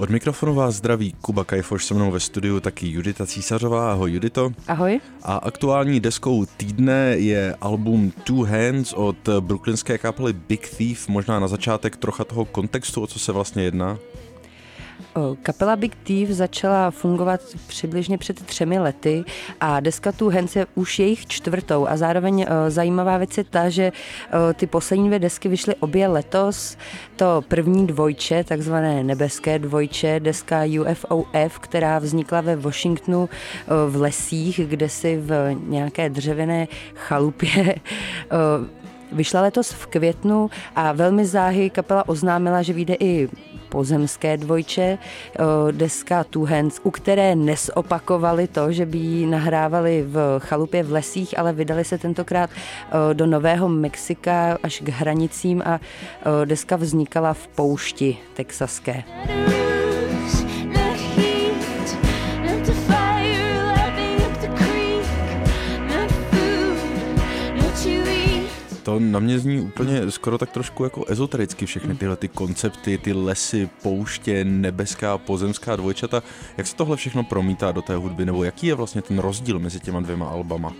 Od mikrofonu vás zdraví Kuba Kajfoš, se mnou ve studiu taky Judita Císařová. Ahoj Judito. Ahoj. A aktuální deskou týdne je album Two Hands od brooklynské kapely Big Thief. Možná na začátek trocha toho kontextu, o co se vlastně jedná. Kapela Big Thief začala fungovat přibližně před třemi lety a deska tu Hands je už jejich čtvrtou a zároveň zajímavá věc je ta, že ty poslední dvě desky vyšly obě letos. To první dvojče, takzvané nebeské dvojče, deska UFOF, která vznikla ve Washingtonu v lesích, kde si v nějaké dřevěné chalupě Vyšla letos v květnu a velmi záhy kapela oznámila, že vyjde i pozemské dvojče, deska Two Hands, u které nesopakovali to, že by ji nahrávali v chalupě v lesích, ale vydali se tentokrát do Nového Mexika až k hranicím a deska vznikala v poušti texaské. To na mě zní úplně skoro tak trošku jako ezotericky všechny tyhle ty koncepty, ty lesy, pouště, nebeská, pozemská dvojčata. Jak se tohle všechno promítá do té hudby, nebo jaký je vlastně ten rozdíl mezi těma dvěma albama?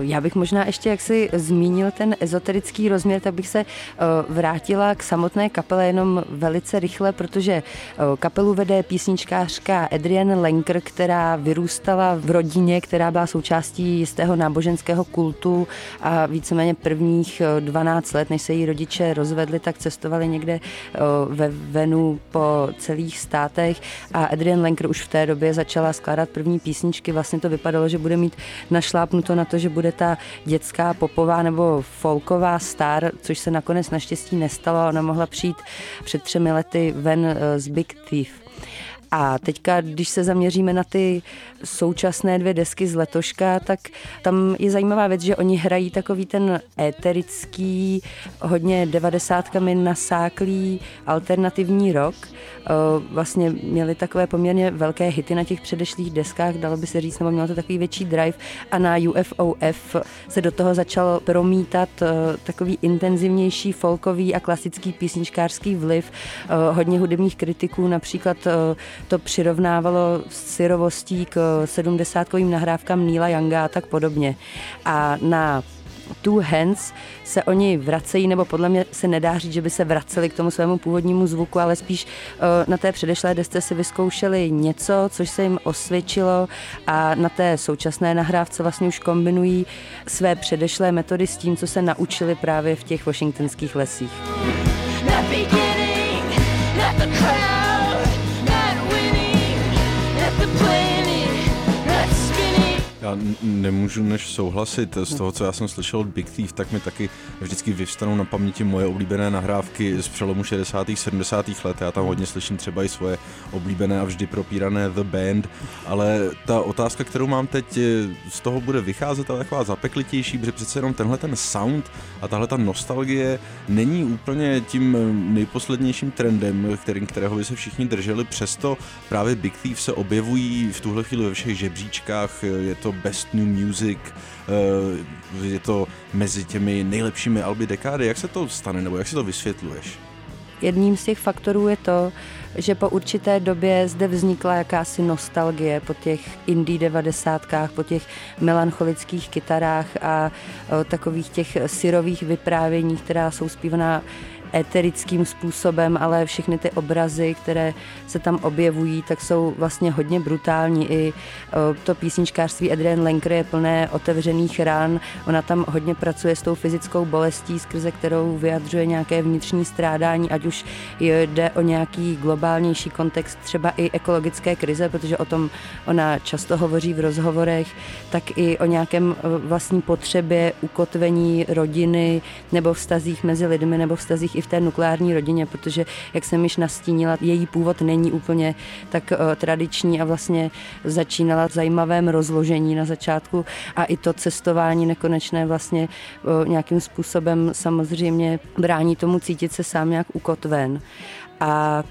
Já bych možná ještě, jak si zmínil ten ezoterický rozměr, tak bych se vrátila k samotné kapele jenom velice rychle, protože kapelu vede písničkářka Adrienne Lenker, která vyrůstala v rodině, která byla součástí jistého náboženského kultu a víceméně prvních 12 let, než se její rodiče rozvedli, tak cestovali někde ve Venu po celých státech a Adrienne Lenker už v té době začala skládat první písničky. Vlastně to vypadalo, že bude mít našlápnuto na to, že bude ta dětská popová nebo folková star, což se nakonec naštěstí nestalo. Ona mohla přijít před třemi lety ven eh, z Big Thief. A teďka, když se zaměříme na ty současné dvě desky z letoška, tak tam je zajímavá věc, že oni hrají takový ten éterický, hodně devadesátkami nasáklý alternativní rock. Vlastně měli takové poměrně velké hity na těch předešlých deskách, dalo by se říct, nebo mělo to takový větší drive a na UFOF se do toho začal promítat takový intenzivnější folkový a klasický písničkářský vliv. Hodně hudebních kritiků například to přirovnávalo syrovostí k sedmdesátkovým nahrávkám Níla Younga a tak podobně. A na Two Hands se oni vracejí, nebo podle mě se nedá říct, že by se vraceli k tomu svému původnímu zvuku, ale spíš uh, na té předešlé desce si vyzkoušeli něco, což se jim osvědčilo a na té současné nahrávce vlastně už kombinují své předešlé metody s tím, co se naučili právě v těch washingtonských lesích. Já nemůžu než souhlasit z toho, co já jsem slyšel od Big Thief, tak mi taky vždycky vyvstanou na paměti moje oblíbené nahrávky z přelomu 60. 70. let. Já tam hodně slyším třeba i svoje oblíbené a vždy propírané The Band, ale ta otázka, kterou mám teď, z toho bude vycházet ale taková zapeklitější, protože přece jenom tenhle ten sound a tahle ta nostalgie není úplně tím nejposlednějším trendem, kterým, kterého by se všichni drželi, přesto právě Big Thief se objevují v tuhle chvíli ve všech žebříčkách, je to Best New Music, eh, je to mezi těmi nejlepšími alby dekády. Jak se to stane, nebo jak si to vysvětluješ? Jedním z těch faktorů je to, že po určité době zde vznikla jakási nostalgie po těch indie devadesátkách, po těch melancholických kytarách a takových těch syrových vyprávěních, která jsou zpívaná eterickým způsobem, ale všechny ty obrazy, které se tam objevují, tak jsou vlastně hodně brutální. I to písničkářství Adrian Lenker je plné otevřených rán. Ona tam hodně pracuje s tou fyzickou bolestí, skrze kterou vyjadřuje nějaké vnitřní strádání, ať už jde o nějaký globálnější kontext, třeba i ekologické krize, protože o tom ona často hovoří v rozhovorech, tak i o nějakém vlastní potřebě ukotvení rodiny nebo vztazích mezi lidmi nebo vztazích i v té nukleární rodině, protože, jak jsem již nastínila, její původ není úplně tak uh, tradiční a vlastně začínala v zajímavém rozložení na začátku a i to cestování nekonečné vlastně uh, nějakým způsobem samozřejmě brání tomu cítit se sám nějak ukotven. A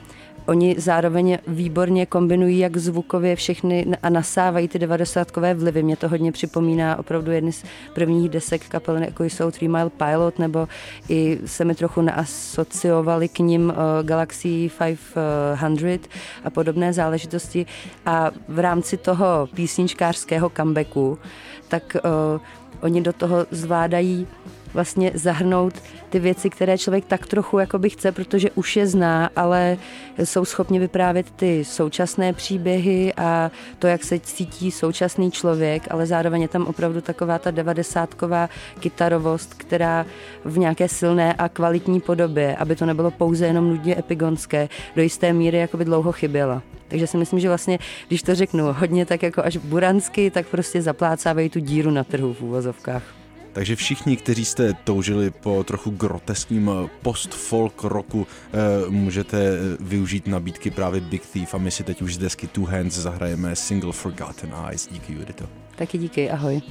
oni zároveň výborně kombinují jak zvukově všechny a nasávají ty devadesátkové vlivy. Mě to hodně připomíná opravdu jedny z prvních desek kapel, jako jsou Three Mile Pilot, nebo i se mi trochu naasociovali k ním uh, Galaxy 500 a podobné záležitosti. A v rámci toho písničkářského comebacku, tak uh, oni do toho zvládají vlastně zahrnout ty věci, které člověk tak trochu jakoby chce, protože už je zná, ale jsou schopni vyprávět ty současné příběhy a to, jak se cítí současný člověk, ale zároveň je tam opravdu taková ta devadesátková kytarovost, která v nějaké silné a kvalitní podobě, aby to nebylo pouze jenom nudně epigonské, do jisté míry jakoby dlouho chyběla. Takže si myslím, že vlastně, když to řeknu hodně tak jako až buransky, tak prostě zaplácávají tu díru na trhu v úvozovkách. Takže všichni, kteří jste toužili po trochu groteskním post-folk roku, eh, můžete využít nabídky právě Big Thief a my si teď už z desky Two Hands zahrajeme single Forgotten Eyes. Díky, Judito. Taky díky, ahoj.